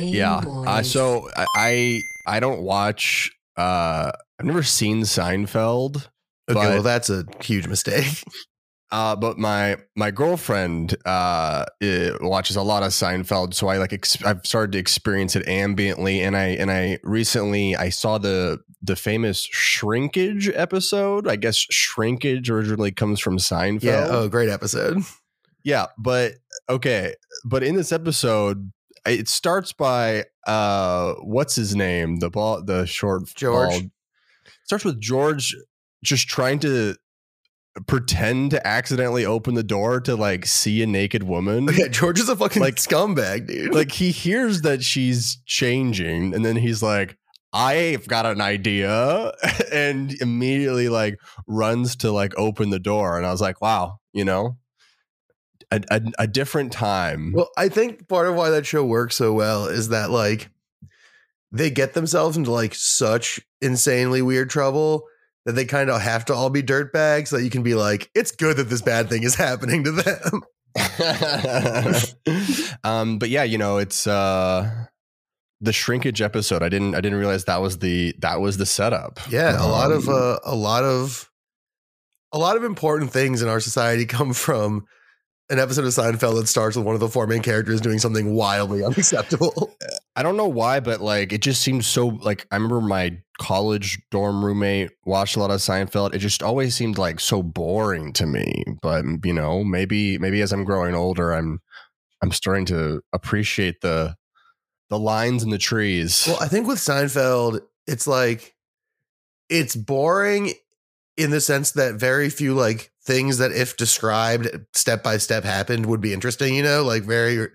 yeah. Uh, so I, I don't watch. Uh, I've never seen Seinfeld. Okay, but- well, that's a huge mistake. Uh, but my my girlfriend uh watches a lot of Seinfeld, so I like ex- I've started to experience it ambiently, and I and I recently I saw the the famous Shrinkage episode. I guess Shrinkage originally comes from Seinfeld. yeah. Oh, great episode. Yeah, but okay, but in this episode, it starts by uh, what's his name? The ball, the short George. bald- starts with George just trying to pretend to accidentally open the door to like see a naked woman. Yeah, George is a fucking Like- scumbag, dude. Like he hears that she's changing, and then he's like, "I've got an idea," and immediately like runs to like open the door. And I was like, "Wow, you know." A, a, a different time. Well, I think part of why that show works so well is that like they get themselves into like such insanely weird trouble that they kind of have to all be dirtbags so that you can be like, it's good that this bad thing is happening to them. um, but yeah, you know, it's uh the shrinkage episode. I didn't I didn't realize that was the that was the setup. Yeah, a lot of Um, uh, a lot of a lot of important things in our society come from an episode of Seinfeld that starts with one of the four main characters doing something wildly unacceptable. I don't know why, but like it just seems so like I remember my college dorm roommate watched a lot of Seinfeld. It just always seemed like so boring to me. But you know, maybe maybe as I'm growing older, I'm I'm starting to appreciate the the lines in the trees. Well, I think with Seinfeld, it's like it's boring in the sense that very few like things that if described uh, step by step happened would be interesting, you know, like very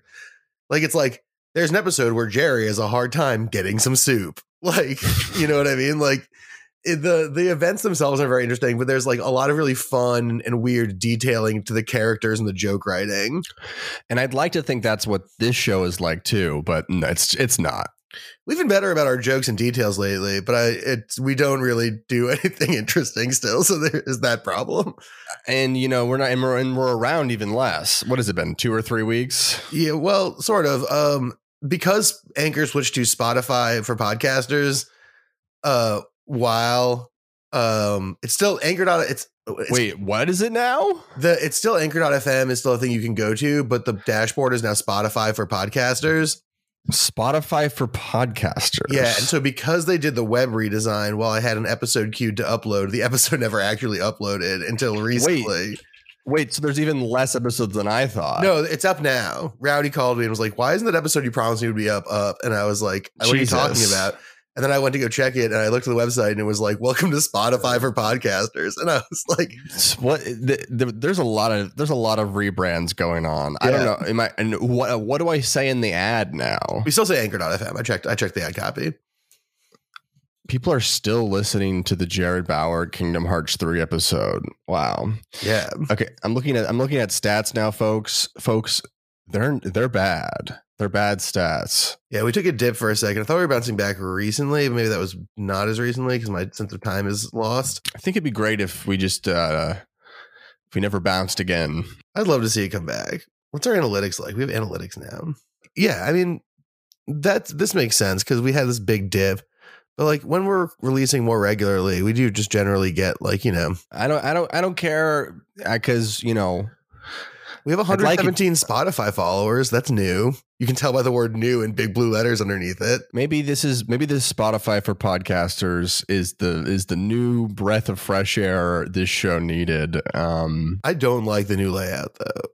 like it's like there's an episode where Jerry has a hard time getting some soup. Like, you know what I mean? Like the the events themselves are very interesting, but there's like a lot of really fun and weird detailing to the characters and the joke writing. and I'd like to think that's what this show is like too, but it's it's not. We've been better about our jokes and details lately, but I it's we don't really do anything interesting still. So there is that problem. And you know, we're not and we're, and we're around even less. What has it been? Two or three weeks? Yeah, well, sort of. Um, because Anchor switched to Spotify for podcasters, uh, while um, it's still anchored on it's, it's Wait, what is it now? the it's still anchor.fm is still a thing you can go to, but the dashboard is now Spotify for podcasters. Spotify for podcasters. Yeah, and so because they did the web redesign, while I had an episode queued to upload, the episode never actually uploaded until recently. Wait, so there's even less episodes than I thought. No, it's up now. Rowdy called me and was like, "Why isn't that episode you promised me would be up up?" And I was like, "What are you talking about?" And then I went to go check it, and I looked at the website, and it was like, "Welcome to Spotify for podcasters." And I was like, what th- th- there's a lot of there's a lot of rebrands going on. I don't know. Am I and what uh, what do I say in the ad now? "We still say Anchor.fm." I checked. I checked the ad copy. People are still listening to the Jared Bauer Kingdom Hearts 3 episode. Wow. Yeah, Okay, I'm looking at I'm looking at stats now folks. Folks, they're they're bad. They're bad stats. yeah. We took a dip for a second. I thought we were bouncing back recently. but Maybe that was not as recently because my sense of time is lost. I think it'd be great if we just uh if we never bounced again. I'd love to see it come back. What's our analytics like? We have analytics now. Yeah, I mean, that's this makes sense because we had this big dip. But like when we're releasing more regularly, we do just generally get like, you know, I don't I don't I don't care because, you know, we have like 117 Spotify followers. That's new. You can tell by the word new in big blue letters underneath it. maybe this is maybe this Spotify for podcasters is the is the new breath of fresh air this show needed. Um I don't like the new layout though.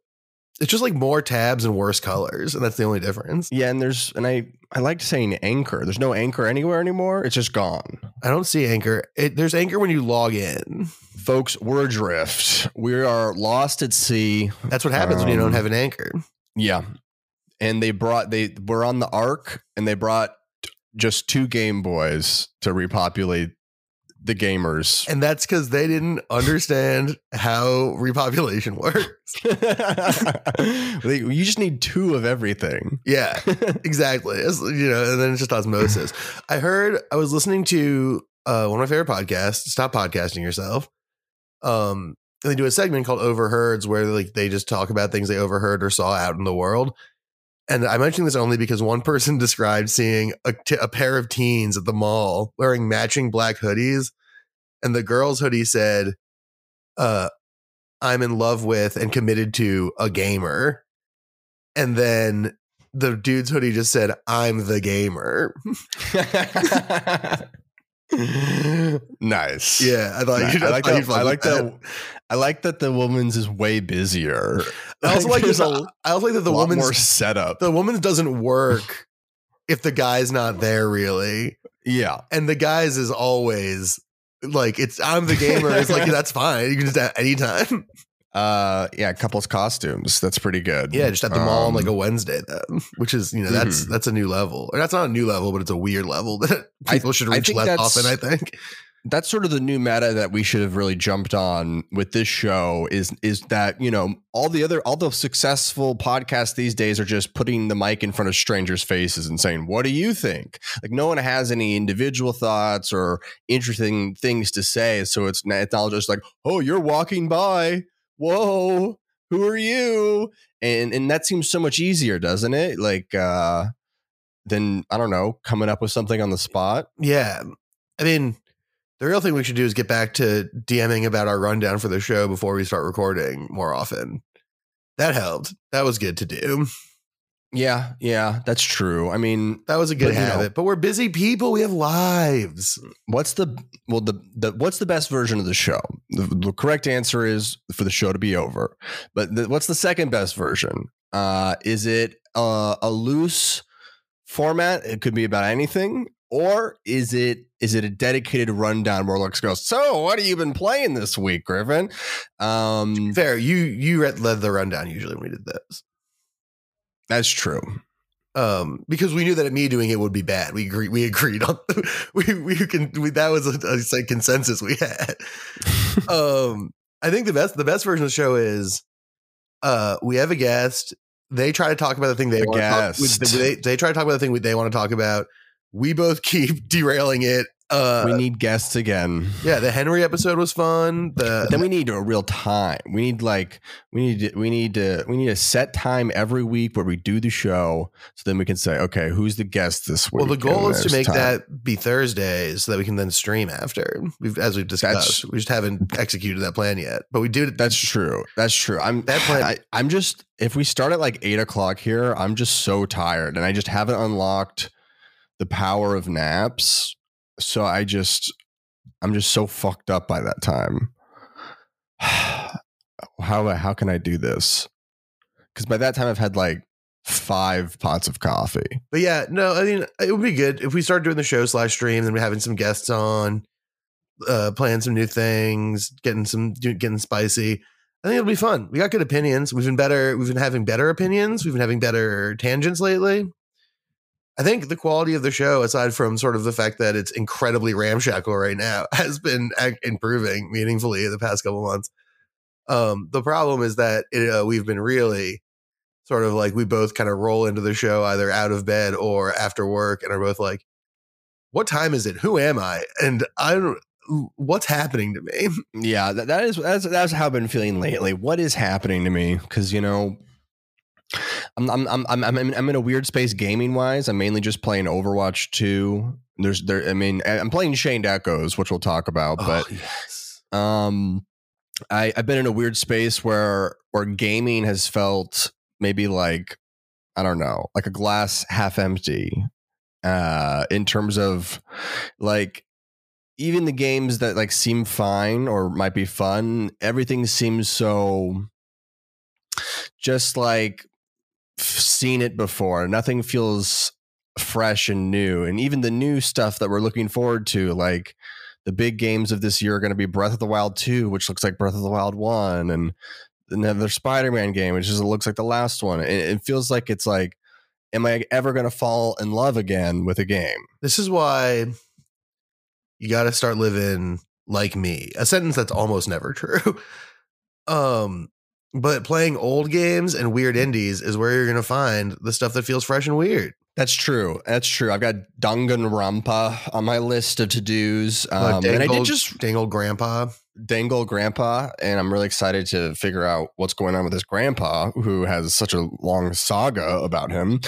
It's just like more tabs and worse colors, and that's the only difference. yeah, and there's and I I liked saying anchor. There's no anchor anywhere anymore. It's just gone. I don't see anchor. It, there's anchor when you log in. Folks, we're adrift. We are lost at sea. That's what happens when you don't Um, have an anchor. Yeah. And they brought they were on the ark and they brought just two Game Boys to repopulate the gamers. And that's because they didn't understand how repopulation works. You just need two of everything. Yeah, exactly. It's, you know, and then it's just osmosis. I heard I was listening to uh, one of my favorite podcasts, Stop Podcasting Yourself. Um, and they do a segment called Overheards where like they just talk about things they overheard or saw out in the world. And I mention this only because one person described seeing a, t- a pair of teens at the mall wearing matching black hoodies. And the girl's hoodie said, uh, I'm in love with and committed to a gamer. And then the dude's hoodie just said, I'm the gamer. nice. Yeah, I thought Nice. I like that. I like that. that. I like that the woman's is way busier. I also like there's a I also like that the woman's more setup. the woman's doesn't work if the guy's not there really. yeah. And the guy's is always like it's I'm the gamer. It's like that's fine. You can just at anytime. Uh yeah, couples costumes. That's pretty good. Yeah, just at the mall on like a Um, Wednesday then, which is you know that's Mhm. that's a new level. Or that's not a new level, but it's a weird level that I- people should I reach less often. I think. that's sort of the new meta that we should have really jumped on with this show is is that you know all the other all the successful podcasts these days are just putting the mic in front of strangers faces and saying what do you think like no one has any individual thoughts or interesting things to say so it's not, it's not just like oh you're walking by whoa who are you and and that seems so much easier doesn't it like uh than i don't know coming up with something on the spot Yeah, I mean, the real thing we should do is get back to DMing about our rundown for the show before we start recording more often. That helped. That was good to do. Yeah, yeah, that's true. I mean, That was a good But, you know- habit. but we're busy people. We have lives. what's the well the the what's the best version of the show? The, the correct answer is for the show to be over. But the, what's the second best version? Uh, is it uh, a loose format? It could be about anything, or is it is it a dedicated rundown where Lux goes? So, what have you been playing this week, Griffin? Um, Fair. You you read- led the rundown usually when we did this. That's true. Um, because we knew that me doing it would be bad. We agreed. We agreed on. We we can. We, that was a, a consensus we had. um, I think the best the best version of the show is, uh, we have a guest. They try to talk about the thing they want to talk. guest. They, they try to talk about the thing they want to talk about. We both keep derailing it. Uh, we need guests again. yeah, the Henry episode was fun. The But then we need a real time. We need like we need to, we need to we need a set time every week where we do the show, so then we can say, okay, who's the guest this week? well, the goal is to make time. that be Thursdays so that we can then stream after. We've, as we've discussed, That's- we just haven't executed that plan yet. But we do. That's true. That's true. I'm That plan- I, I'm just if we start at like eight o'clock here, I'm just so tired, and I just haven't unlocked the power of naps. So I just I'm just so fucked up by that time. how how can I do this? Because by that time I've had like five pots of coffee. But yeah, no, I mean, it would be good if we start doing the show slash stream, and we're having some guests on, uh, playing some new things, getting some getting spicy. I think it'll be fun. We got good opinions. We've been better. We've been having better opinions. We've been having better tangents lately. I think the quality of the show, aside from sort of the fact that it's incredibly ramshackle right now, has been improving meaningfully in the past couple months. Um, the problem is that it, uh, we've been really sort of like we both kind of roll into the show either out of bed or after work and are both like, what time is it? Who am I? And I don't, what's happening to me? Yeah, that, that is that's that's how I've been feeling lately. What is happening to me? Because you know, I'm I'm I'm I'm I'm in, I'm in a weird space gaming wise. I'm mainly just playing Overwatch two. There's there. I mean, I'm playing Chained Echoes, which we'll talk about. But oh, yes. um, I I've been in a weird space where where gaming has felt maybe like I don't know, like a glass half empty. Uh, in terms of like even the games that like seem fine or might be fun, everything seems so just like seen it before. Nothing feels fresh and new. And even the new stuff that we're looking forward to, like the big games of this year are going to be Breath of the Wild 2, which looks like Breath of the Wild 1, and another Spider Man game, which just looks like the last one. It, it feels like it's like, am I ever going to fall in love again with a game? This is why you got to start living like me. A sentence that's almost never true. um, but playing old games and weird indies is where you're going to find the stuff that feels fresh and weird. That's true. That's true. I've got Danganronpa on my list of to dos, Uh, um, and I did just Dangle Grandpa. dangle grandpa and i'm really excited to figure out what's going on with this grandpa who has such a long saga about him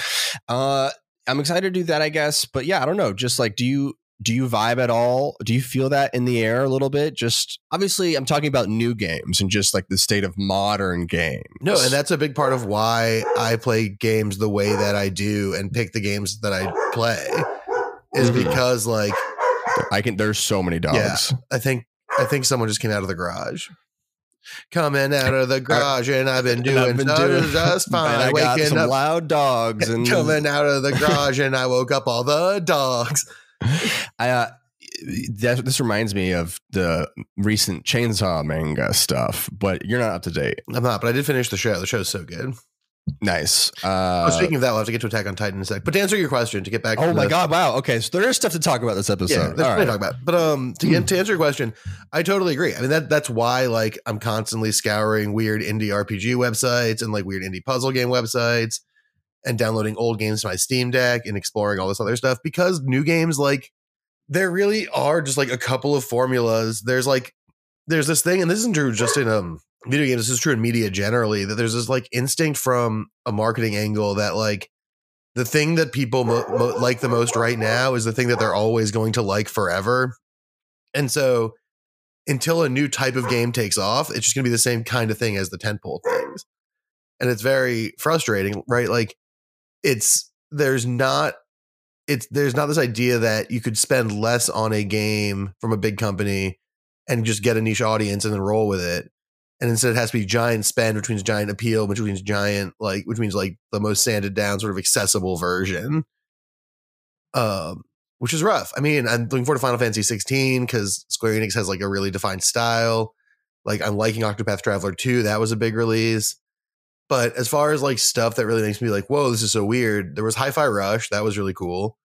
uh i'm excited to do that i guess but yeah i don't know just like do you do you vibe at all do you feel that in the air a little bit just obviously i'm talking about new games and just like the state of modern games No, and that's a big part of why I play games the way that I do and pick the games that I play is Mhm. because like i can there's so many dogs I think I think someone just came out of the garage. Coming out of the garage, and I've been doing, I've been doing- just fine. i got Waking some up, loud dogs and coming out of the garage, and I woke up all the dogs. I uh, that, this reminds me of the recent Chainsaw manga stuff, but you're not up to date. I'm not, but I did finish the show. The show's so good. Nice. oh, Uh, speaking of that, we'll have to get to Attack on Titan in a sec. But to answer your question, to get back, oh to my the- god! Wow. Okay, so there is stuff to talk about this episode. that's All what I right. talk about. But um, to get to answer your question, I totally agree. I mean that that's why like I'm constantly scouring weird indie RPG websites and like weird indie puzzle game websites and downloading old games to my Steam Deck and exploring all this other stuff because new games like there really are just like a couple of formulas. There's like there's this thing, and this isn't true just in um video games. This is true in media generally. That there's this like instinct from a marketing angle that like the thing that people mo- mo- like the most right now is the thing that they're always going to like forever. And so until a new type of game takes off, it's just going to be the same kind of thing as the tentpole things. And it's very frustrating, right? Like it's there's not it's there's not this idea that you could spend less on a game from a big company and just get a niche audience and then roll with it. And instead it has to be giant spend, which means giant appeal, which means giant like which means like the most sanded down sort of accessible version. Um which is rough. I mean, I'm looking forward to Final Fantasy 16 because Square Enix has like a really defined style. Like I'm liking Octopath Traveler 2. That was a big release. But as far as like stuff that really makes me like, whoa, this is so weird. There was Hi-Fi Rush. That was really cool.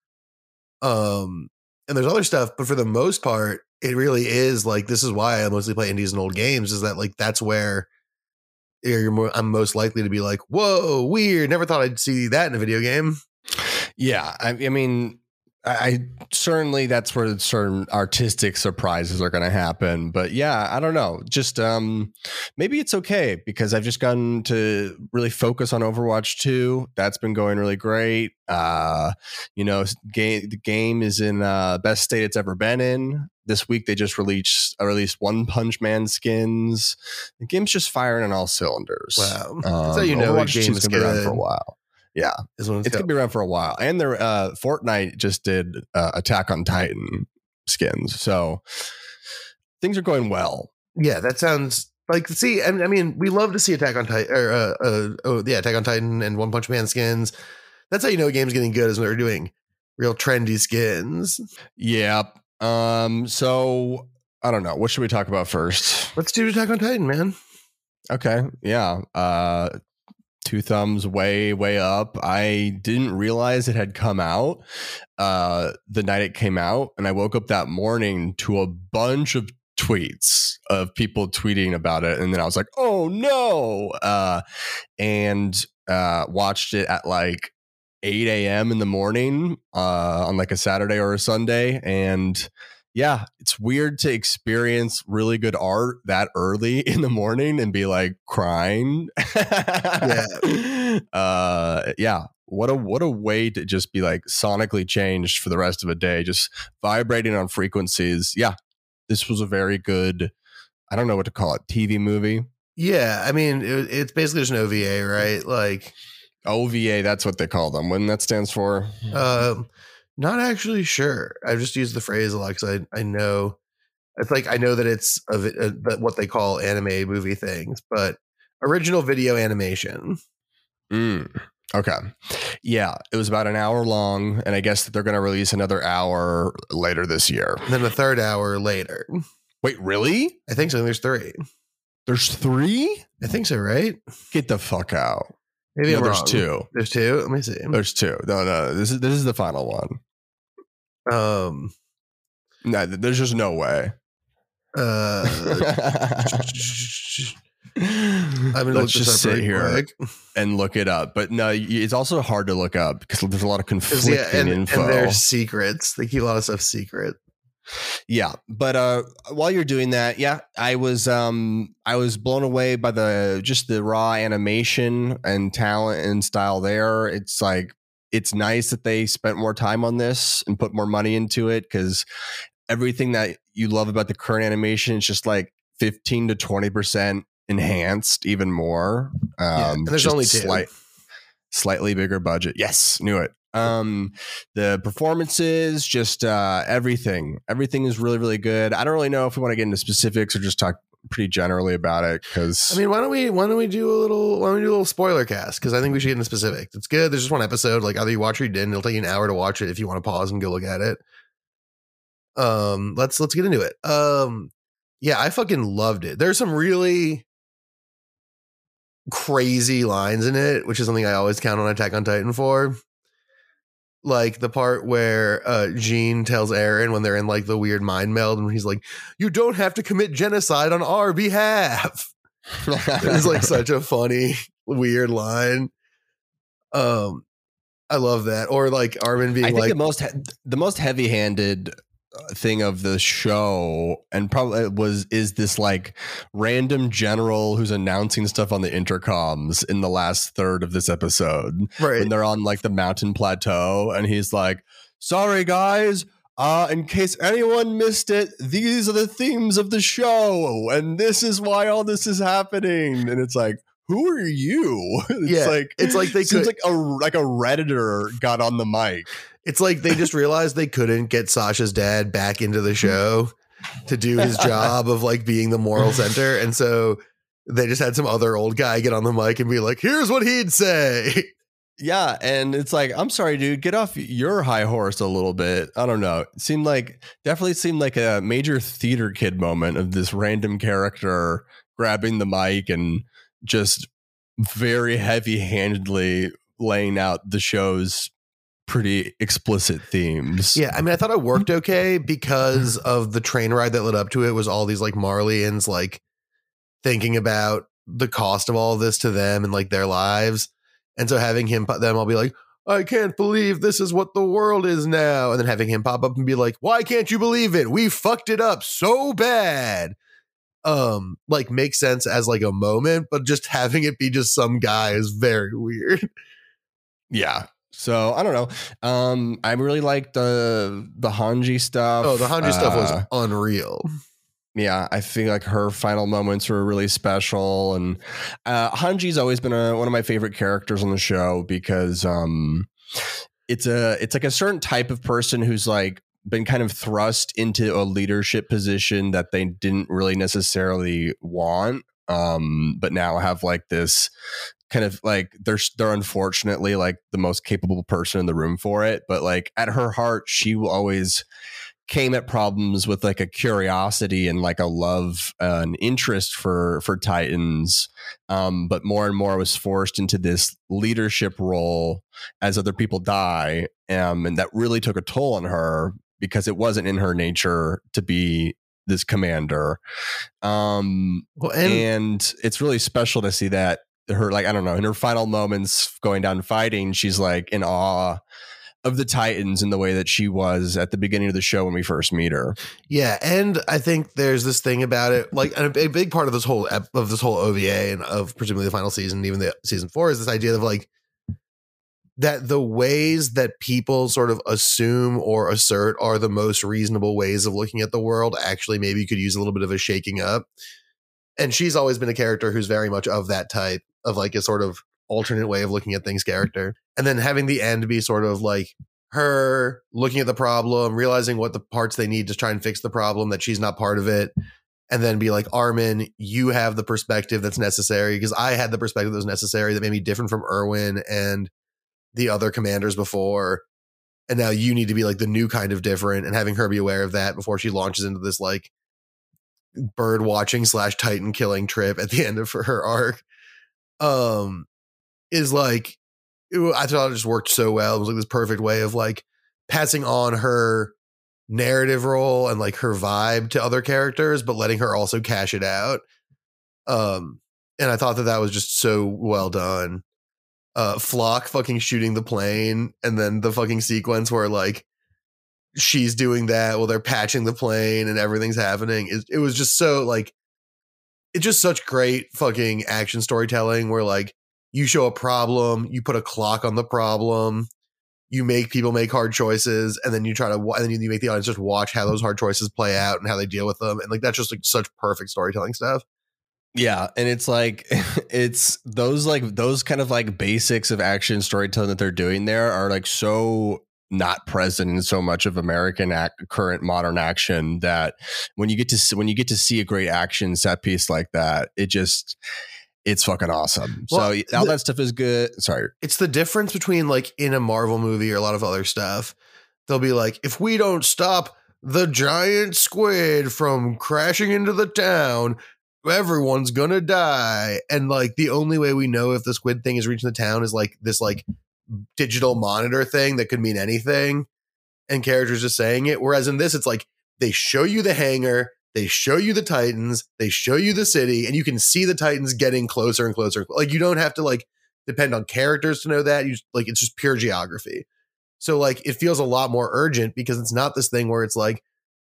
Um, and there's other stuff, but for the most part, it really is like this is why I mostly play indies and old games, is that like that's where more I'm most likely to be like, whoa, weird. Never thought I'd see that in a video game. Yeah, I, I mean, I, I certainly that's where certain artistic surprises are going to happen. But yeah, I don't know. Just um, maybe it's okay because I've just gotten to really focus on Overwatch 2. That's been going really great. Uh, you know, game the game is in uh, best state it's ever been in. This week they just released uh, released One Punch Man skins. The game's just firing on all cylinders. Wow. That's Um, how you know Overwatch 2 game is gonna be around for a while. Yeah, it's it's gonna be around for a while. And their uh, Fortnite just did uh, Attack on Titan skins, so things are going well. Yeah, that sounds like see. I I mean, we love to see Attack on Titan, or uh, uh, oh yeah, Attack on Titan and One Punch Man skins. That's how you know a game's getting good is when they're doing real trendy skins. Yeah. Um. So I don't know. What should we talk about first? Let's do Attack on Titan, man. Okay. Yeah. Uh. Two thumbs way way up. I didn't realize it had come out uh the night it came out and I woke up that morning to a bunch of tweets of people tweeting about it and then I was like, "Oh no." Uh and uh watched it at like 8 a.m. in the morning uh on like a Saturday or a Sunday and yeah, it's weird to experience really good art that early in the morning and be like crying. yeah. Uh yeah. What a what a way to just be like sonically changed for the rest of a day, just vibrating on frequencies. Yeah. This was a very good I don't know what to call it, TV movie. Yeah, I mean, it, it's basically just an OVA, right? Like, OVA, that's what they call them. When that stands for. um, not actually sure. I've just use the phrase a lot because I I know it's like I know that it's a, uh that what they call anime movie things, but original video animation. Mm, okay. Yeah, it was about an hour long, and I guess that they're going to release another hour later this year. And then a third hour later. Wait, really? I think so. There's three. There's three? I think so, right? Get the fuck out. Maybe no, there's wrong. two. There's two. Let me see. There's two. No, no. This is this is the final one. Um. No, th- there's just no way. Uh. I'm gonna Let's just sit here. quick. and look it up. But no, it's also hard to look up because there's a lot of conflicting yeah, and, info. and there's secrets. They keep a lot of stuff secret. Yeah, but uh while you're doing that, yeah, I was um I was blown away by the just the raw animation and talent and style there. It's like it's nice that they spent more time on this and put more money into it cuz everything that you love about the current animation is just like 15 to 20% enhanced even more. Um Yeah, there's only two. slight slightly bigger budget. Yes, knew it. Um, the performances, just uh, everything, everything is really, really good. I don't really know if we want to get into specifics or just talk pretty generally about it because I mean, why don't we why don't we do a little why don't we do a little spoiler cast? Because I think we should get into specifics. It's good. There's just one episode. Like either you watch or you didn't. It'll take you an hour to watch it if you want to pause and go look at it. Um, let's let's get into it. Um, yeah, I fucking loved it. There's some really crazy lines in it, which is something I always count on Attack on Titan for. Like the part where uh Jean tells Eren when they're in like the weird mind meld, and he's like, "You don't have to commit genocide on our behalf." It's like such a funny, weird line. Um, I love that. Or like Armin being I think like, the most he- the most heavy handed thing of the show and probably was is this like random general who's announcing stuff on the intercoms in the last third of this episode right, when they're on like the mountain plateau and he's like sorry guys uh in case anyone missed it these are the themes of the show and this is why all this is happening. And it's like who are you? It's Yeah, like it's like they seems could- like a like a redditor got on the mic it's like they just realized they couldn't get Sasha's dad back into the show to do his job of like being the moral center, and so they just had some other old guy get on the mic and be like, "Here's what he'd say." Yeah, and it's like, I'm sorry, dude, get off your high horse a little bit. I don't know. It seemed like definitely seemed like a major theater kid moment of this random character grabbing the mic and just very heavy handedly laying out the show's pretty explicit themes. Yeah, I mean, I thought it worked okay because of the train ride that led up to it was all these like Marleyans like thinking about the cost of all of this to them and like their lives. And so having him put them all be like, I can't believe this is what the world is now. And then having him pop up and be like, Why can't you believe it? We fucked it up so bad. Um, like makes sense as like a moment, but just having it be just some guy is very weird. Yeah. So I don't know. Um, I really like the the Hanji stuff. Oh, the Hanji stuff was Uh, unreal. yeah, I feel like her final moments were really special, and uh, Hanji's always been a, one of my favorite characters on the show because um, it's a it's like a certain type of person who's like been kind of thrust into a leadership position that they didn't really necessarily want, um, but now have like this kind of like they're they're unfortunately like the most capable person in the room for it, but like at her heart, she will always came at problems with like a curiosity and like a love uh, an interest for for titans um but more and more was forced into this leadership role as other people die um and that really took a toll on her because it wasn't in her nature to be this commander um Well, and, and it's really special to see that her like i don't know in her final moments going down fighting she's like in awe of the titans in the way that she was at the beginning of the show when we first meet her. Yeah, and I think there's this thing about it, like and a, a big part of this whole of this whole OVA and of presumably the final season, even the season four, is this idea of like that the ways that people sort of assume or assert are the most reasonable ways of looking at the world actually maybe you could use a little bit of a shaking up. And she's always been a character who's very much of that type of like a sort of alternate way of looking at things character. And then having the end be sort of like her looking at the problem, realizing what the parts they need to try and fix the problem, that she's not part of it, and then be like, Armin, you have the perspective that's necessary. Because I had the perspective that was necessary that made me different from Erwin and the other commanders before. And now you need to be like the new kind of different and having her be aware of that before she launches into this like bird watching slash titan killing trip at the end of her arc. Um is like I thought it just worked so well. It was like this perfect way of like passing on her narrative role and like her vibe to other characters, but letting her also cash it out. Um, and I thought that that was just so well done. Uh Floch fucking shooting the plane and then the fucking sequence where like she's doing that while they're patching the plane and everything's happening. It, it was just so like it's just such great fucking action storytelling where like you show a problem, you put a clock on the problem, you make people make hard choices, and then you try to and then you make the audience just watch how those hard choices play out and how they deal with them, and like that's just like such perfect storytelling stuff. Yeah, and it's like it's those like those kind of like basics of action storytelling that they're doing there are like so not present in so much of American act, current modern action that when you get to see, when you get to see a great action set piece like that, it just it's fucking awesome. Well, so all the- that stuff is good. Sorry. It's the difference between like in a Marvel movie or a lot of other stuff. They'll be like, if we don't stop the giant squid from crashing into the town, everyone's gonna die. And like the only way we know if the squid thing is reaching the town is like this like digital monitor thing that could mean anything. And characters just saying it. Whereas in this, it's like they show you the hangar, they show you the Titans, they show you the city, and you can see the Titans getting closer and closer. Like you don't have to like depend on characters to know that. You like it's just pure geography. So like it feels a lot more urgent because it's not this thing where it's like,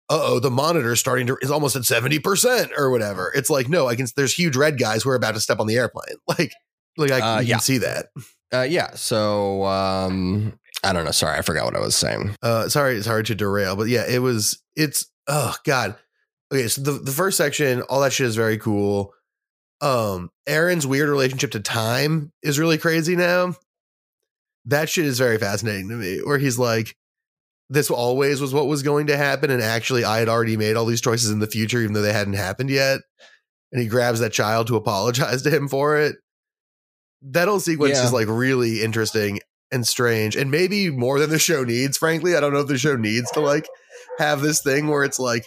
oh, the monitor is starting to is almost at seventy percent or whatever. It's like no, I can. There's huge red guys who are about to step on the airplane. Like like I Uh, you yeah. can see that. Uh, yeah. So um, I don't know. Sorry, I forgot what I was saying. Uh, sorry, it's hard to derail, but yeah, it was. It's oh god. Okay, so the the first section, all that shit is very cool. Um, Eren's weird relationship to time is really crazy now. That shit is very fascinating to me. Where he's like, "This always was what was going to happen," and actually, I had already made all these choices in the future, even though they hadn't happened yet. And he grabs that child to apologize to him for it. That whole sequence Yeah. is like really interesting and strange and maybe more than the show needs frankly i don't know if the show needs to like have this thing where it's like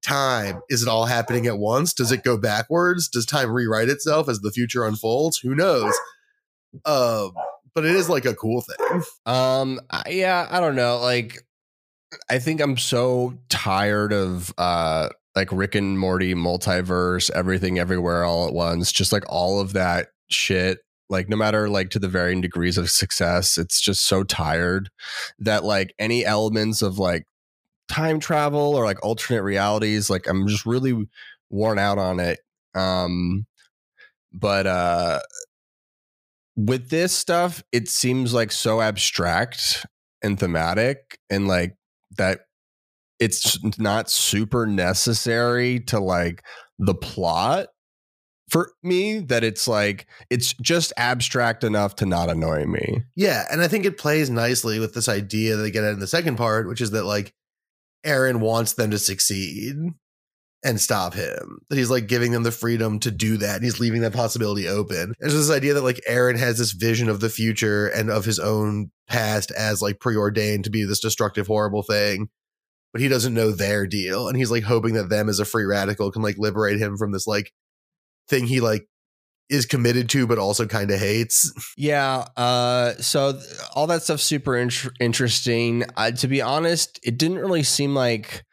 time is it all happening at once does it go backwards does time rewrite itself as the future unfolds who knows um but it is like a cool thing Um, yeah, I don't know. Like, I think I'm so tired of uh, like Rick and Morty multiverse, everything, everywhere, all at once. Just like all of that shit. Like, no matter like to the varying degrees of success, it's just so tired that like any elements of like time travel or like alternate realities, like I'm just really worn out on it. Um, but uh with this stuff, it seems like so abstract and thematic and like that it's not super necessary to like the plot for me that it's like it's just abstract enough to not annoy me. yeah and i think it plays nicely with this idea that they get in the second part which is that like eren wants them to succeed and stop him. That he's like giving them the freedom to do that. And he's leaving that possibility open. There's this idea that like Eren has this vision of the future and of his own past as like preordained to be this destructive, horrible thing. But he doesn't know their deal. And he's like hoping that them as a free radical can like liberate him from this like thing he like is committed to, but also kind of hates. Yeah. Uh, so th- all that stuff's super int- interesting. Uh, to be honest, it didn't really seem like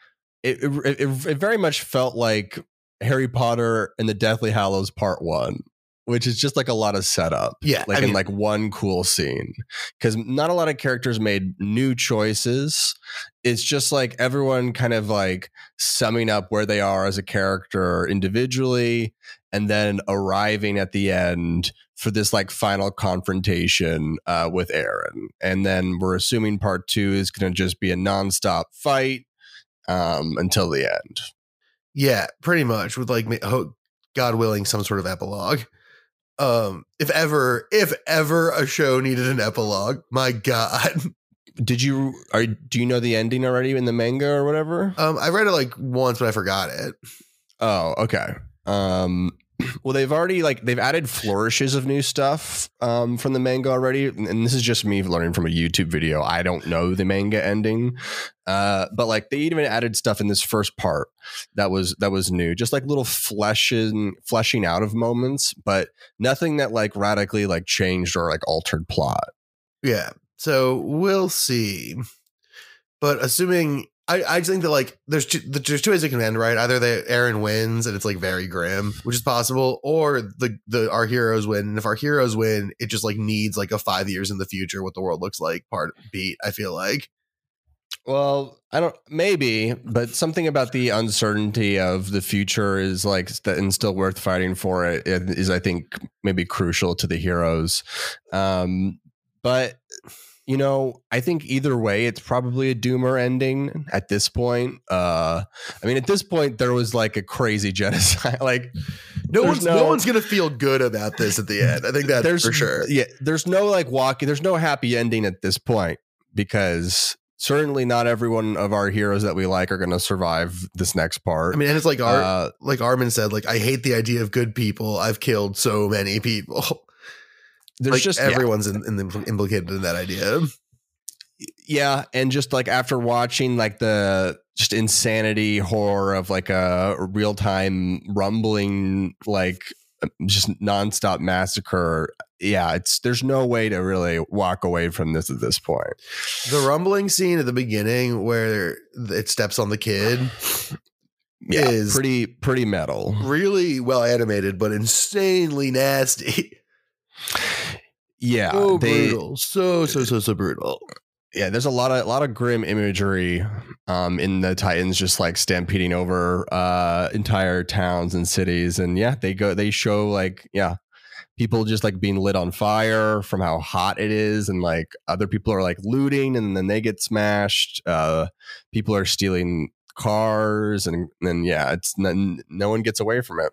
it, it, it. It very much felt like Harry Potter and the Deathly Hallows Part One, which is just like a lot of setup. Yeah. like I in mean, like one cool scene because not a lot of characters made new choices it's just like everyone kind of like summing up where they are as a character individually and then arriving at the end for this like final confrontation uh, with eren and then we're assuming part two is going to just be a nonstop fight um, until the end Yeah, pretty much with like God willing some sort of epilogue. Um if ever if ever a show needed an epilogue, my god. did you are do you know the ending already in the manga or whatever Um I read it like once but I forgot it. Oh, okay. Um well they've already like they've added flourishes of new stuff um from the manga already and this is just me learning from a YouTube video. I don't know the manga ending. Uh but like they even added stuff in this first part that was that was new. Just like little fleshing fleshing out of moments, but nothing that like radically like changed or like altered plot. Yeah. So we'll see. But assuming I, I just think that like there's two, there's two ways it can end, right? Either they Eren wins and it's like very grim, which is possible, or the the our heroes win. And if our heroes win, it just like needs like a five years in the future what the world looks like part beat. I feel like Well, I don't maybe, but something about the uncertainty of the future is like and still worth fighting for it is I think maybe crucial to the heroes. Um but you know, I think either way it's probably a doomer ending at this point. Uh I mean at this point there was like a crazy genocide like no one's no, no- one's gonna feel good about this at the end. I think that's there's for sure. Yeah, there's no like walking. There's no happy ending at this point because certainly not everyone of our heroes that we like are going to survive this next part. I mean, and it's like Ar- uh, like Armin said, like I hate the idea of good people. I've killed so many people. There's like just yeah. everyone's in, in the, implicated in that idea. yeah, and just like after watching like the just insanity horror of like a real time rumbling like just nonstop massacre. Yeah, it's there's no way to really walk away from this at this point. The rumbling scene at the beginning where it steps on the kid Yeah, Is- pretty pretty metal. really well animated, but insanely nasty. Yeah, so they brutal. So so so so brutal. yeah there's a lot of a lot of grim imagery um in the titans just like stampeding over uh entire towns and cities and yeah they go they show like yeah people just like being lit on fire from how hot it is and like other people are like looting and then they get smashed uh people are stealing cars and then yeah it's no, no one gets away from it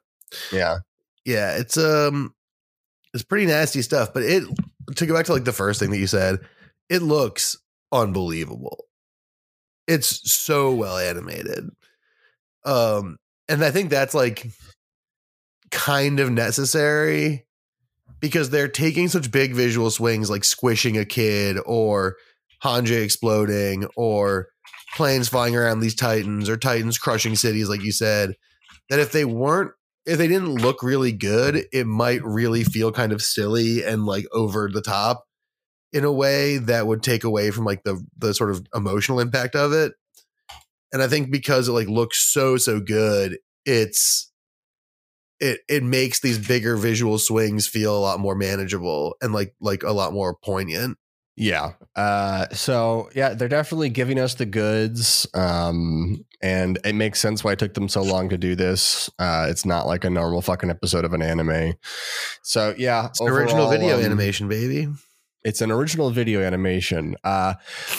yeah Yeah, it's um it's pretty nasty stuff, but it to go back to like the first thing that you said, it looks unbelievable. It's so well animated. Um and I think that's like kind of necessary because they're taking such big visual swings like squishing a kid or Hanji exploding or planes flying around these titans or titans crushing cities like you said that if they weren't if they didn't look really good, it might really feel kind of silly and like over the top in a way that would take away from like the the sort of emotional impact of it. And I think because it like looks so so good, it's it it makes these bigger visual swings feel a lot more manageable and like like a lot more poignant. Yeah. Uh, so yeah, they're definitely giving us the goods. Um, and it makes sense why it took them so long to do this. Uh, it's not like a normal fucking episode of an anime. So yeah, It's an original video um, animation, baby. It's an original video animation. Uh,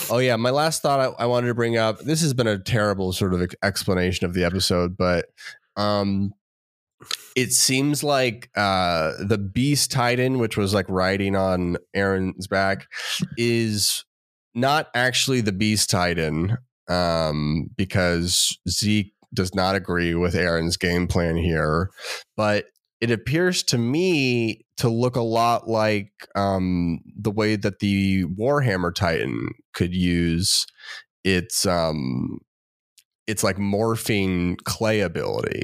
oh yeah, my last thought I, I wanted to bring up. This has been a terrible sort of explanation of the episode, but um, it seems like uh, the Beast Titan, which was like riding on Eren's back, is not actually the Beast Titan um, because Zeke does not agree with Eren's game plan here, but it appears to me to look a lot like um, the way that the Warhammer Titan could use its um, its like morphing clay ability,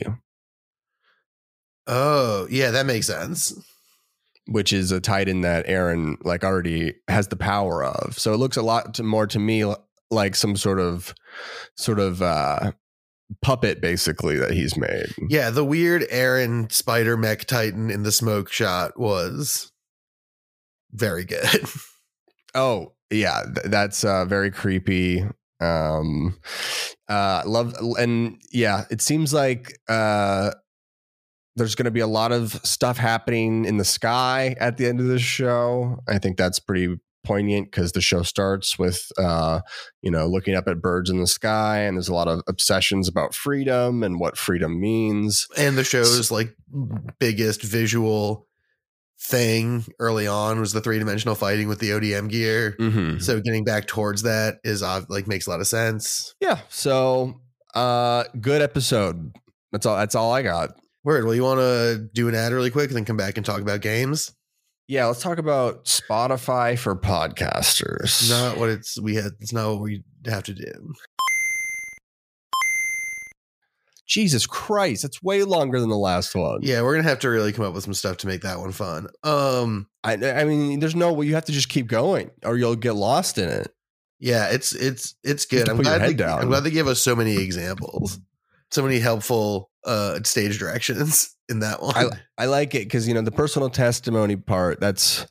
Oh, yeah, that makes sense. which is a Titan that Eren like already has the power of. So it looks a lot to, more to me like some sort of sort of uh, puppet, basically that he's made. Yeah, the weird Eren Spider Mech Titan in the smoke shot was very good. Oh yeah, th- that's uh, very creepy. Um, uh, love and yeah, it seems like uh, there's going to be a lot of stuff happening in the sky at the end of the show. I think that's pretty poignant because the show starts with uh, you know looking up at birds in the sky, and there's a lot of obsessions about freedom and what freedom means. and the show's like biggest visual thing early on was the three dimensional fighting with the ODM gear. Mm-hmm. So getting back towards that is like makes a lot of sense. Yeah, so uh, good episode. That's all. That's all I got. Word. Well, you want to do an ad really quick and then come back and talk about games? Yeah, let's talk about Spotify for podcasters. It's not what it's we had. It's not what we have to do. Jesus Christ, it's way longer than the last one. Yeah, we're gonna have to really come up with some stuff to make that one fun. Um, I, I mean, there's no way you have to just keep going, or you'll get lost in it. Yeah, it's it's it's good. I'm glad, they. I'm glad they gave us so many examples, so many helpful uh stage directions in that one. I I like it because you know the personal testimony part. That's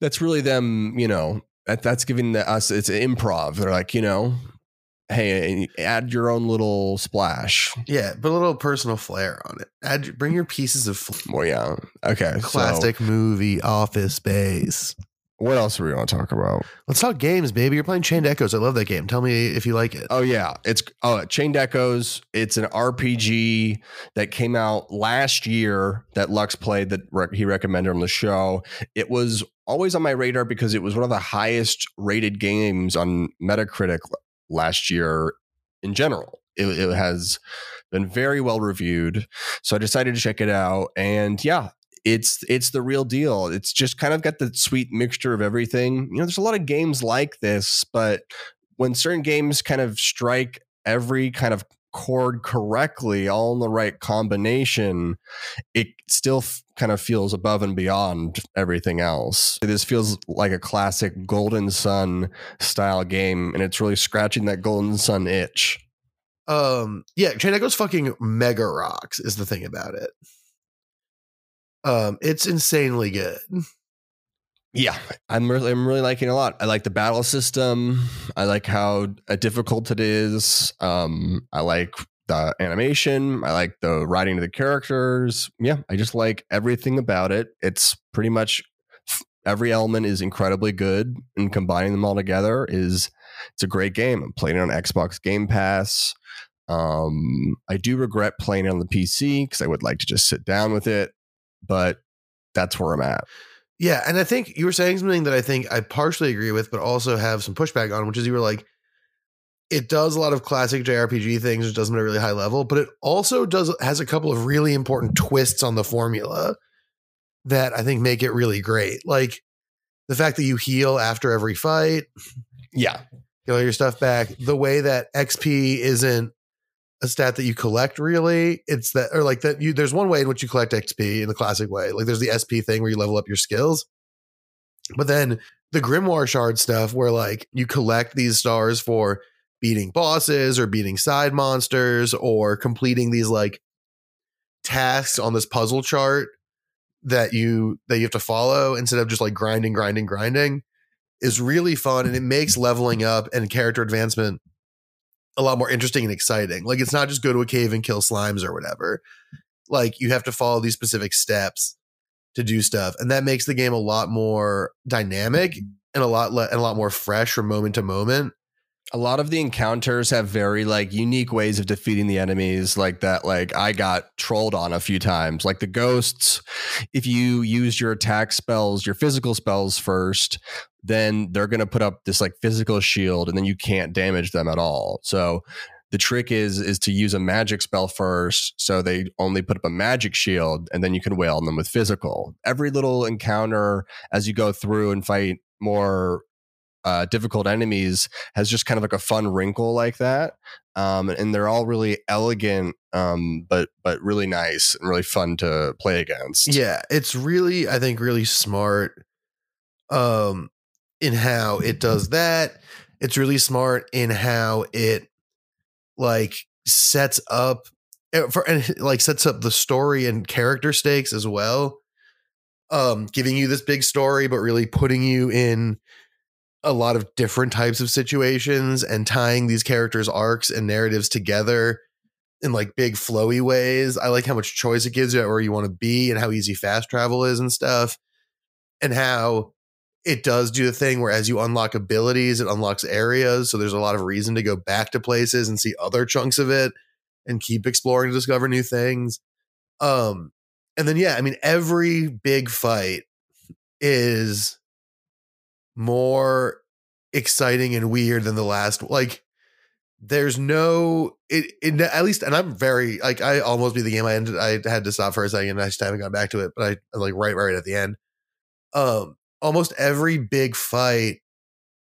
that's really them. You know that that's giving the, us it's improv. They're like you know, hey, add your own little splash. yeah, put a little personal flair on it. Add, bring your pieces of fl- Well, yeah, okay. so classic movie Office Space. What else are we going to talk about? Let's talk games, baby. You're playing Chained Echoes. I love that game. Tell me if you like it. Oh yeah, it's oh Chained Echoes. It's an RPG that came out last year that Lux played that rec- he recommended on the show. It was always on my radar because it was one of the highest rated games on Metacritic last year in general. It, it has been very well reviewed, so I decided to check it out. And yeah, it's it's the real deal. It's just kind of got the sweet mixture of everything. You know, there's a lot of games like this, but when certain games kind of strike every kind of chord correctly, all in the right combination, it still f- kind of feels above and beyond everything else. This feels like a classic Golden Sun style game, and it's really scratching that Golden Sun itch. Um, yeah, Chain Echoes fucking mega rocks is the thing about it. Um, it's insanely good. Yeah, I'm really, I'm really liking it a lot. I like the battle system. I like how uh, difficult it is. Um, I like the animation. I like the writing of the characters. Yeah, I just like everything about it. It's pretty much every element is incredibly good, and combining them all together is it's a great game. I'm playing it on Xbox Game Pass. Um, I do regret playing it on the PC because I would like to just sit down with it, but that's where I'm at. Yeah, and I think you were saying something that I think I partially agree with, but also have some pushback on, which is you were like, it does a lot of classic JRPG things, it does them at a really high level, but it also does has a couple of really important twists on the formula that I think make it really great. Like the fact that you heal after every fight, Yeah, get all your stuff back. The way that XP isn't a stat that you collect really. It's that or like that you there's one way in which you collect XP in the classic way. Like there's the SP thing where you level up your skills. But then the Grimoire shard stuff where like you collect these stars for beating bosses or beating side monsters or completing these like tasks on this puzzle chart that you that you have to follow instead of just like grinding grinding grinding is really fun and it makes leveling up and character advancement a lot more interesting and exciting. Like it's not just go to a cave and kill slimes or whatever. Like you have to follow these specific steps to do stuff, and that makes the game a lot more dynamic mm-hmm. and a lot le- and a lot more fresh from moment to moment. a lot of the encounters have very like unique ways of defeating the enemies like that like i got trolled on a few times like the ghosts if you use your attack spells your physical spells first then they're going to put up this like physical shield and then you can't damage them at all. So the trick is is to use a magic spell first so they only put up a magic shield and then you can wail on them with physical. Every little encounter as you go through and fight more uh, difficult enemies has just kind of like a fun wrinkle like that um, and they're all really elegant um, but but really nice and really fun to play against. Yeah, it's really I think really smart um in how it does that. It's really smart in how it like sets up eh, for and like sets up the story and character stakes as well. Um giving you this big story but really putting you in a lot of different types of situations and tying these characters arcs and narratives together in like big flowy ways. I like how much choice it gives you where you want to be and how easy fast travel is and stuff. And how it does do the thing where as you unlock abilities, it unlocks areas. So there's a lot of reason to go back to places and see other chunks of it and keep exploring to discover new things. Um and then yeah, I mean every big fight is more exciting and weird than the last like there's no it, it at least and i'm very like i almost beat the game i ended i had to stop for a second i just haven't gone back to it but i like right right at the end um almost every big fight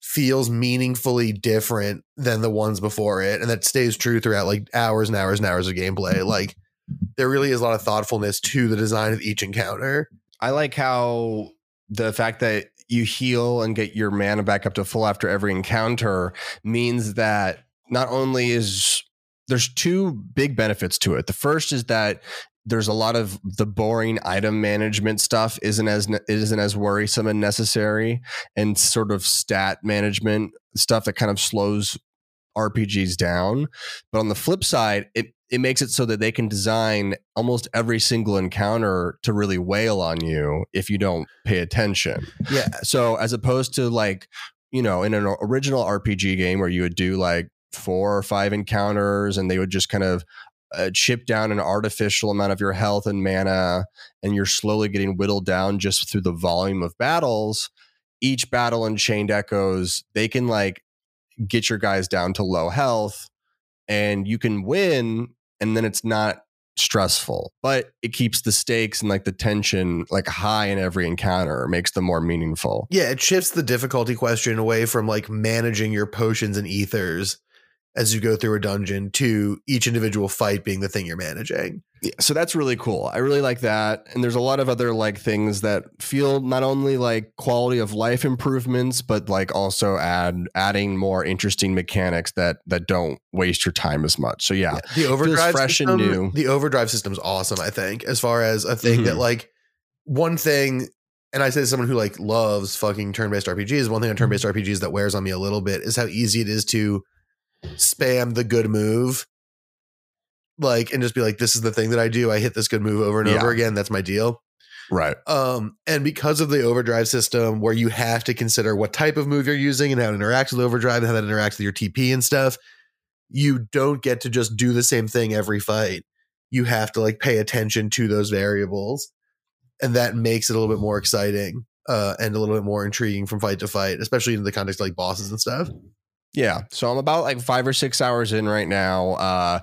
feels meaningfully different than the ones before it and that stays true throughout like hours and hours and hours of gameplay mm-hmm. like there really is a lot of thoughtfulness to the design of each encounter i like how the fact that you heal and get your mana back up to full after every encounter means that not only is there's two big benefits to it. The first is that there's a lot of the boring item management stuff isn't as isn't as worrisome and necessary and sort of stat management stuff that kind of slows RPGs down. But on the flip side, it it makes it so that they can design almost every single encounter to really wail on you if you don't pay attention. Yeah. So as opposed to like, you know, in an original RPG game where you would do like four or five encounters and they would just kind of uh, chip down an artificial amount of your health and mana and you're slowly getting whittled down just through the volume of battles each battle in chained echoes they can like get your guys down to low health and you can win and then it's not stressful. But it keeps the stakes and like the tension like high in every encounter makes them more meaningful. Yeah, it shifts the difficulty question away from like managing your potions and ethers as you go through a dungeon to each individual fight being the thing you're managing. Yeah, so that's really cool. I really like that. And there's a lot of other like things that feel not only like quality of life improvements, but like also add adding more interesting mechanics that that don't waste your time as much. So yeah, Yeah, the overdrive fresh and new. The overdrive system's awesome, I think, as far as a thing that Mhm. like one thing and I say to someone who like loves fucking turn-based RPGs, one thing on turn-based RPGs that wears on me a little bit is how easy it is to spam the good move. Like and just be like, this is the thing that I do. I hit this good move over and Yeah. over again. That's my deal. right. Um, and because of the overdrive system, where you have to consider what type of move you're using and how it interacts with overdrive and how that interacts with your TP and stuff, you don't get to just do the same thing every fight. You have to like pay attention to those variables, and that makes it a little bit more exciting uh, and a little bit more intriguing from fight to fight, especially in the context of like bosses and stuff. Yeah. So I'm about like five or six hours in right now. Uh,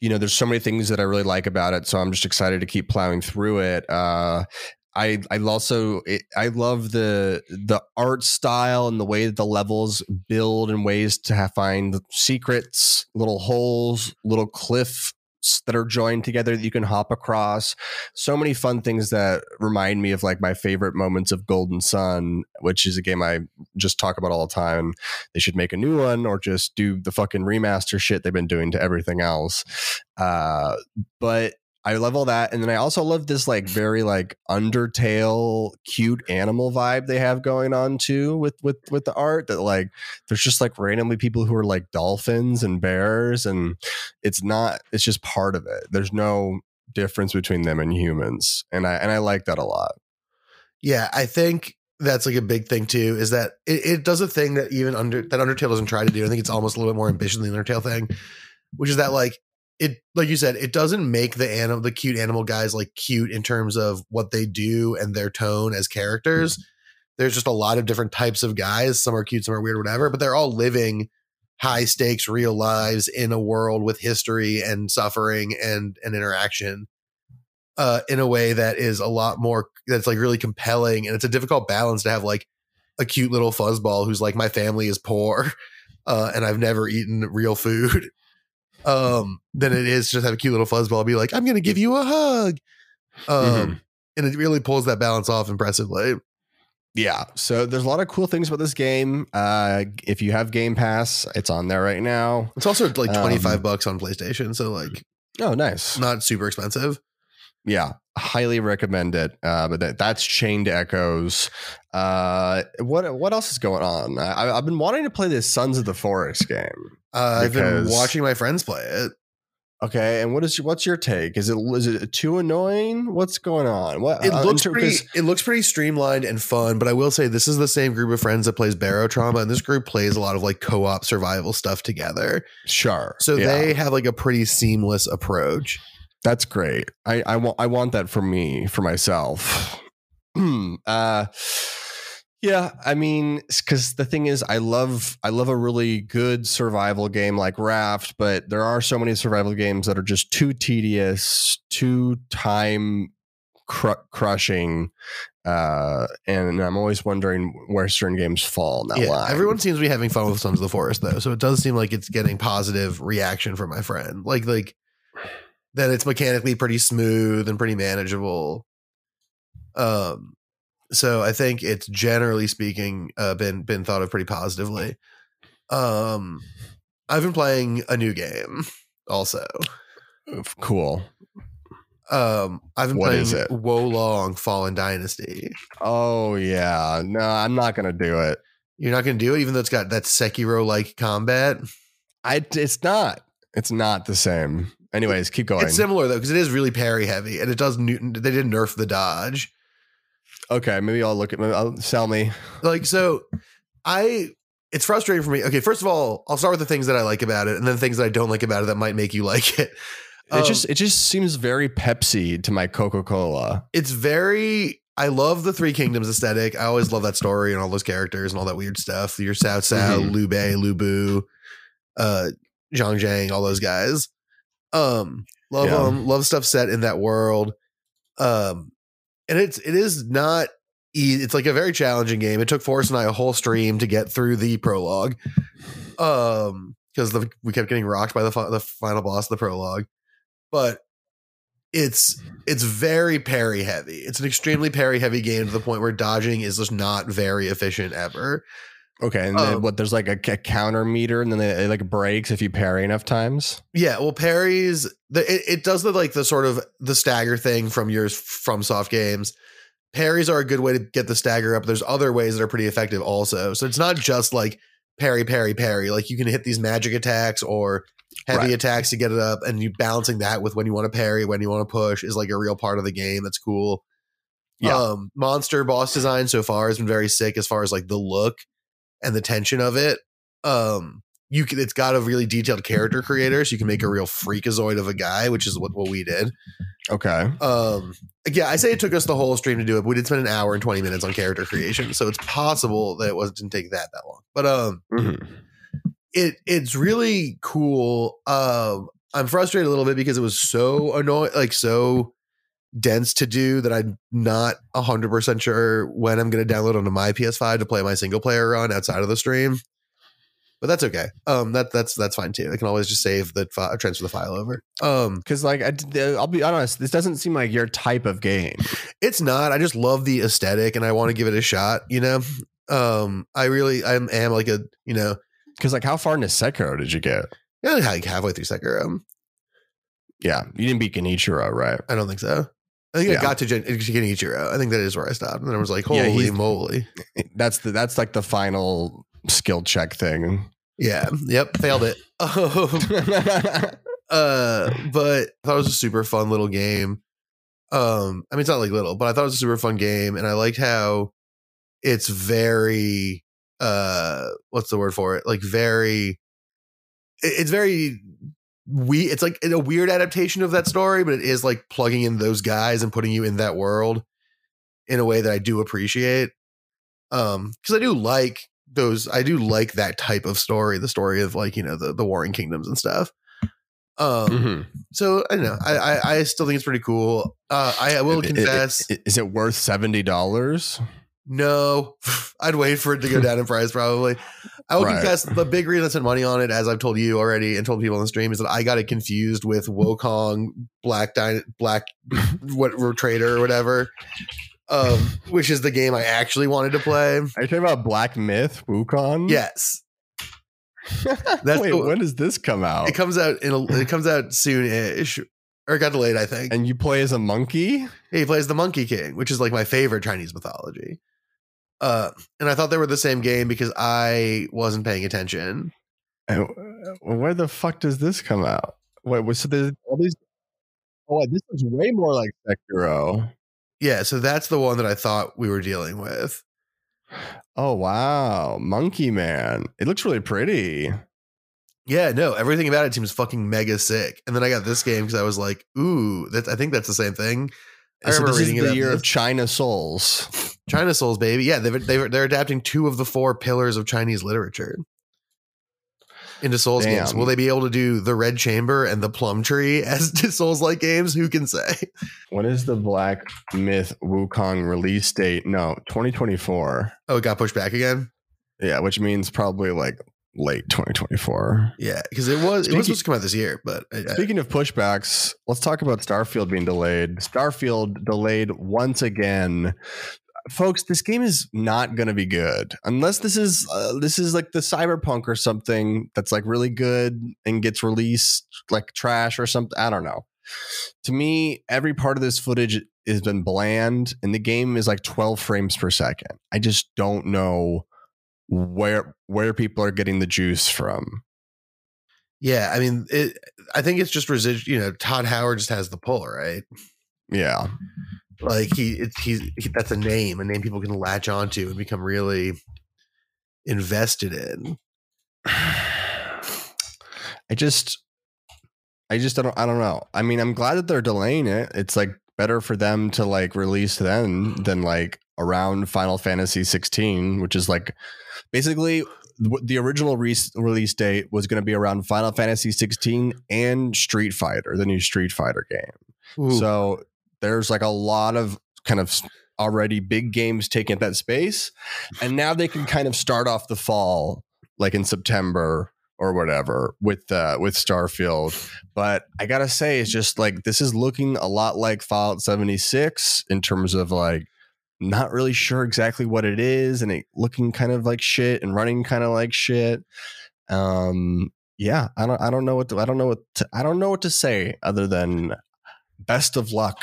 you know, there's so many things that I really like about it. So I'm just excited to keep plowing through it. Uh, I I also I love the the art style and the way that the levels build and ways to have, find secrets, little holes, little cliffs that are joined together that you can hop across. So many fun things that remind me of like my favorite moments of Golden Sun, which is a game I just talk about all the time they should make a new one or just do the fucking remaster shit they've been doing to everything else. Uh, but I love all that, and then I also love this like very like Undertale cute animal vibe they have going on too with with with the art. That like there's just like randomly people who are like dolphins and bears, and it's not. It's just part of it. There's no difference between them and humans, and I and I like that a lot. Yeah, I think that's like a big thing too. Is that it, it does a thing that even under that Undertale doesn't try to do. I think it's almost a little bit more ambitious than the Undertale thing, which is that like it, like you said, it doesn't make the animal, the cute animal guys like cute in terms of what they do and their tone as characters. There's just a lot of different types of guys. Some are cute, some are weird, whatever. But they're all living high stakes, real lives in a world with history and suffering and and interaction uh, in a way that is a lot more that's like really compelling and it's a difficult balance to have like a cute little fuzzball who's like my family is poor uh, and I've never eaten real food um than it is just have a cute little fuzzball be like I'm gonna give you a hug um Mhm. and it really pulls that balance off impressively Yeah. So there's a lot of cool things about this game. Uh, if you have Game Pass, it's on there right now. it's also like 25 Um, bucks on PlayStation so like Oh, nice. not super expensive Yeah. Highly recommend it. Uh, but that, that's Chained Echoes. Uh, what what else is going on? I, I've been wanting to play this Sons of the Forest game. uh, I've been watching my friends play it Okay, and what is what's your take? Is it is it too annoying? What's going on? What It uh, looks ter- It looks pretty streamlined and fun. But I will say this is the same group of friends that plays Barotrauma, and this group plays a lot of like co-op survival stuff together. Sure. So yeah. they have like a pretty seamless approach. That's great. I I want I want that for me for myself. uh yeah, I mean, because the thing is, I love I love a really good survival game like Raft, but there are so many survival games that are just too tedious, too time cru- crushing, uh, and I'm always wondering where certain games fall in yeah, line. everyone seems to be having fun with Sons of the Forest though, so it does seem like it's getting positive reaction from my friend. Like like that it's mechanically pretty smooth and pretty manageable. Um, so I think it's generally speaking uh, been been thought of pretty positively. Um, I've been playing a new game also. Cool. Um, I've been What playing is it? Wo Long Fallen Dynasty. Oh yeah. No, I'm not gonna do it. You're not going to do it, even though it's got that Sekiro like combat. I. It's not. It's not the same. Anyways, keep going. It's similar though, because it is really parry heavy, and it does. Newton, they did nerf the dodge. okay, maybe I'll look at. Maybe I'll sell me. Like so, I. It's frustrating for me. Okay, first of all, I'll start with the things that I like about it, and then things that I don't like about it that might make you like it. It Um, just. It just seems very Pepsi to my Coca Cola. it's very I love the Three Kingdoms aesthetic. I always love that story and all those characters and all that weird stuff. Your Sao Cao, Mhm. Liu Bei, Lu Bu, uh, Zhang Zhang, all those guys. Um, love Yeah. them. Love stuff set in that world. Um, and it's it is not easy. It's like a very challenging game. It took Forrest and I a whole stream to get through the prologue. Um, because we kept getting rocked by the fi- the final boss of the prologue, but it's it's very parry heavy. It's an extremely parry heavy game to the point where dodging is just not very efficient ever. Okay, and then Um, what? There's like a, a counter meter, and then it, it like breaks if you parry enough times. Yeah, well, parries the it, it does the like the sort of the stagger thing from yours FromSoft games. Parries are a good way to get the stagger up. There's other ways that are pretty effective also. So it's not just like parry, parry, parry. Like you can hit these magic attacks or heavy Right. attacks to get it up, and you balancing that with when you want to parry, when you want to push is like a real part of the game. That's cool. Yeah. Um, monster boss design so far has been very sick as far as like the look and the tension of it. Um, you can it's got a really detailed character creator, so you can make a real freakazoid of a guy, which is what, what we did. Okay, Um, yeah, I say it took us the whole stream to do it. But we did spend an hour and 20 minutes on character creation, so it's possible that it wasn't didn't take that that long. But um, Mhm. it it's really cool. Um, I'm frustrated a little bit because it was so annoying, like so dense to do that I'm not hundred percent sure when I'm going to download onto my PS5 to play my single player run outside of the stream. But that's okay. Um, that that's that's fine too. I can always just save the file, transfer the file over. Um, because like I'll be honest, this doesn't seem like your type of game. it's not. I just love the aesthetic and I want to give it a shot. You know, um, I really I am, am like a you know Because like, how far into Sekiro did you get? yeah, like halfway through Sekiro. Yeah, you didn't beat Genichiro, right? I don't think so. I think I got to Gen- Genichiro. I think that is where I stopped. And then I was like, holy he's- moly. That's the that's like the final skill check thing. Yeah. Yep. Failed it. Um, uh, but I thought it was a super fun little game. Um, I mean, it's not like little, but I thought it was a super fun game. And I liked how it's very, uh, what's the word for it? Like, very, it's very we it's like a weird adaptation of that story but it is like plugging in those guys and putting you in that world in a way that i do appreciate um because i do like those i do like that type of story the story of like you know the the warring kingdoms and stuff um Mhm. so i don't know I, I i still think it's pretty cool uh i, I will I- I- confess i- is it worth seventy dollars? no, I'd wait for it to go down in price. Probably, I will Right. confess the big reason I spent money on it, as I've told you already and told people on the stream, is that I got it confused with Wukong Black Black what Trader or whatever, um, which is the game I actually wanted to play. Are you talking about Black Myth Wukong? Yes, That's Wait, when does this come out? it comes out in a, it comes out soon ish. Or it got delayed, I think. and you play as a monkey? he plays the Monkey King, which is like my favorite Chinese mythology. Uh, and I thought they were the same game because I wasn't paying attention. And uh, where the fuck does this come out? Wait, was- so there's all these. Oh, this is way more like Sekiro. Yeah, so that's the one that I thought we were dealing with. Oh wow, Monkey Man! It looks really pretty. Yeah, no, everything about it seems fucking mega sick. And then I got this game because I was like, ooh, that's I think that's the same thing. I So this is the year this. of China Souls. China Souls, baby. Yeah, they've, they've, they're adapting two of the four pillars of Chinese literature into Souls games. Will they be able to do the Red Chamber and the Plum Tree as Souls like games? Who can say? What is the Black Myth Wukong release date? No, 2024. Oh, it got pushed back again. Yeah, which means probably like late 2024. Yeah, because it was it was supposed to come out this year, but I- I- Speaking of pushbacks, let's talk about Starfield being delayed. Starfield delayed once again. folks, this game is not going to be good unless this is uh, this is like the Cyberpunk or something that's like really good and gets released like trash or something. I don't know. To me, every part of this footage has been bland, and the game is like 12 frames per second. I just don't know where where people are getting the juice from. Yeah, I mean, it, I think it's just residual. You know, Todd Howard just has the pull, right? Yeah, like he, it's he's he, that's a name, a name people can latch onto and become really invested in. I just, I just don't, I don't know. I mean, I'm glad that they're delaying it. It's like better for them to like release then than like around Final Fantasy 16, which is like basically the original re- release date was going to be around Final Fantasy 16 and Street Fighter, the new Street Fighter game. Ooh. So there's like a lot of kind of already big games taking up that space, and now they can kind of start off the fall like in September or whatever with uh, with Starfield. But I gotta say, it's just like this is looking a lot like Fallout 76 in terms of like not really sure exactly what it is and it looking kind of like shit and running kind of like shit. Um, yeah, I don't I don't know what to, I don't know what to, I don't know what to say other than best of luck.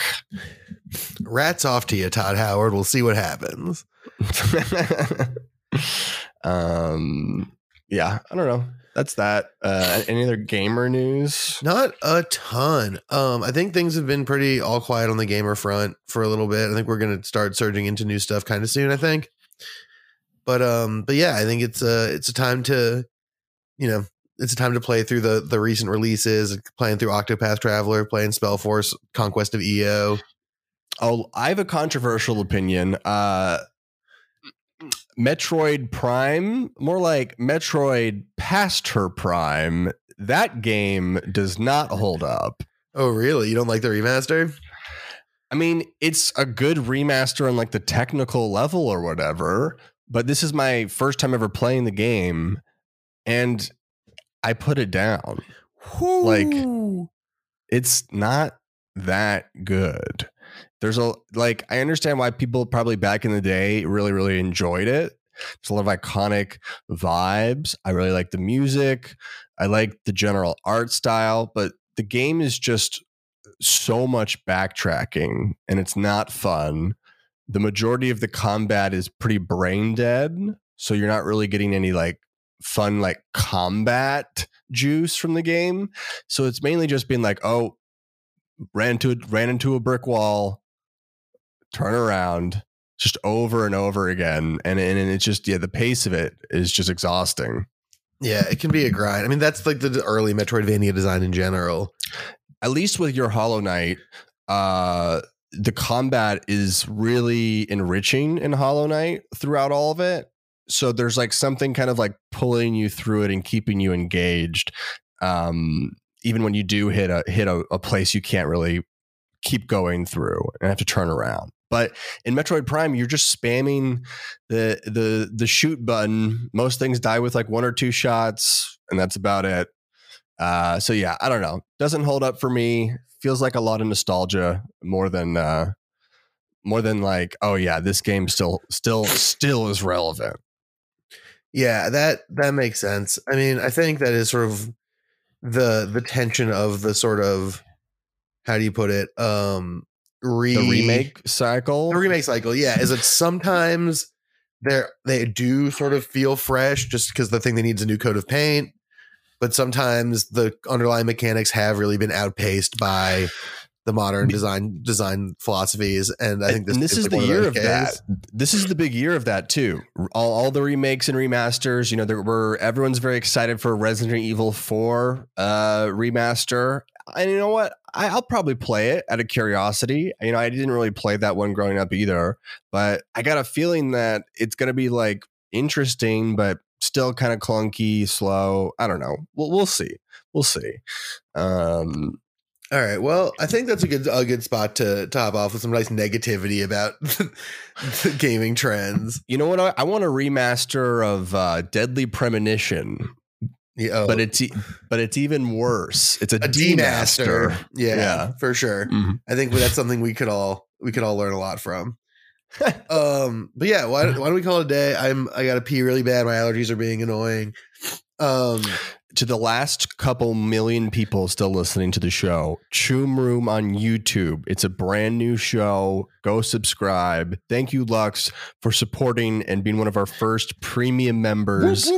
Rats off to you, Todd Howard. We'll see what happens. um, yeah, I don't know that's that. Uh, any other gamer news? Not a ton. Um, I think things have been pretty all quiet on the gamer front for a little bit. I think we're gonna start surging into new stuff kind of soon. I think, but um, but yeah, I think it's a it's a time to, you know, it's a time to play through the the recent releases, playing through Octopath Traveler, playing Spellforce, Conquest of EO. Oh, I have a controversial opinion. Uh, Metroid Prime, more like Metroid past her prime. That game does not hold up. Oh, really? You don't like the remaster? I mean, it's a good remaster on like the technical level or whatever, but this is my first time ever playing the game and I put it down. Ooh. Like it's not that good there's a like I understand why people probably back in the day really really enjoyed it. It's a lot of iconic vibes. I really like the music. I like the general art style, but the game is just so much backtracking and it's not fun. The majority of the combat is pretty brain dead, so you're not really getting any like fun like combat juice from the game. So it's mainly just being like, oh, ran to ran into a brick wall, turn around just over and over again. And, and it's just, yeah, the pace of it is just exhausting. Yeah, it can be a grind. I mean, that's like the early Metroidvania design in general. At least with your Hollow Knight, uh, the combat is really enriching in Hollow Knight throughout all of it. So there's like something kind of like pulling you through it and keeping you engaged. Um, even when you do hit a hit a, a place you can't really keep going through and have to turn around. But in Metroid Prime, you're just spamming the the the shoot button. Most things die with like one or two shots, and that's about it. Uh, so yeah, I don't know. Doesn't hold up for me. Feels like a lot of nostalgia more than uh, more than like, oh yeah, this game still still still is relevant. Yeah, that that makes sense. I mean, I think that is sort of the the tension of the sort of how do you put it? Um re- the remake cycle. The remake cycle, yeah, is it sometimes they they do sort of feel fresh just because the thing they need is a new coat of paint, but sometimes the underlying mechanics have really been outpaced by the modern design design philosophies and i think this, this is, the year of, of that. this is the big year of that too. All, all the remakes and remasters you know there were everyone's very excited for resident evil 4 uh remaster. And you know what? I, will probably play it out of curiosity. You know i didn't really play that one growing up either but i got a feeling that it's going to be like interesting but still kind of clunky slow. I don't know. We'll, we'll see. We'll see. Um all right. Well, I think that's a good a good spot to top off with some nice negativity about the gaming trends. You know what? I, I want a remaster of uh, Deadly Premonition. Yeah, oh. but it's but it's even worse. It's a, a demaster. Yeah, yeah, for sure. Mm-hmm. I think that's something we could all we could all learn a lot from. um, but yeah, why, why don't we call it a day? I'm I gotta pee really bad. My allergies are being annoying. Um, to the last couple million people still listening to the show, Choom Room on YouTube. It's a brand new show. Go subscribe. Thank you, Lux, for supporting and being one of our first premium members.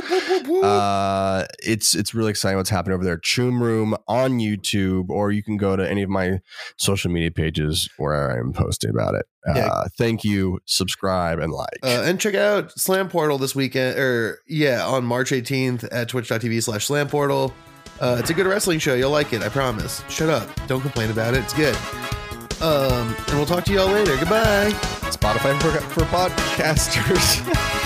Uh, it's it's really exciting what's happening over there. Choom Room on YouTube, or you can go to any of my social media pages where I am posting about it. Uh, Yeah. Thank you. Subscribe and like. Uh, and check out Slam Portal this weekend, or yeah, on March 18th at twitch.tv slash Slam Portal. Uh, it's a good wrestling show. You'll like it, I promise. Shut up. Don't complain about it. It's good. Um, and we'll talk to y'all later. Goodbye. Spotify for, for podcasters.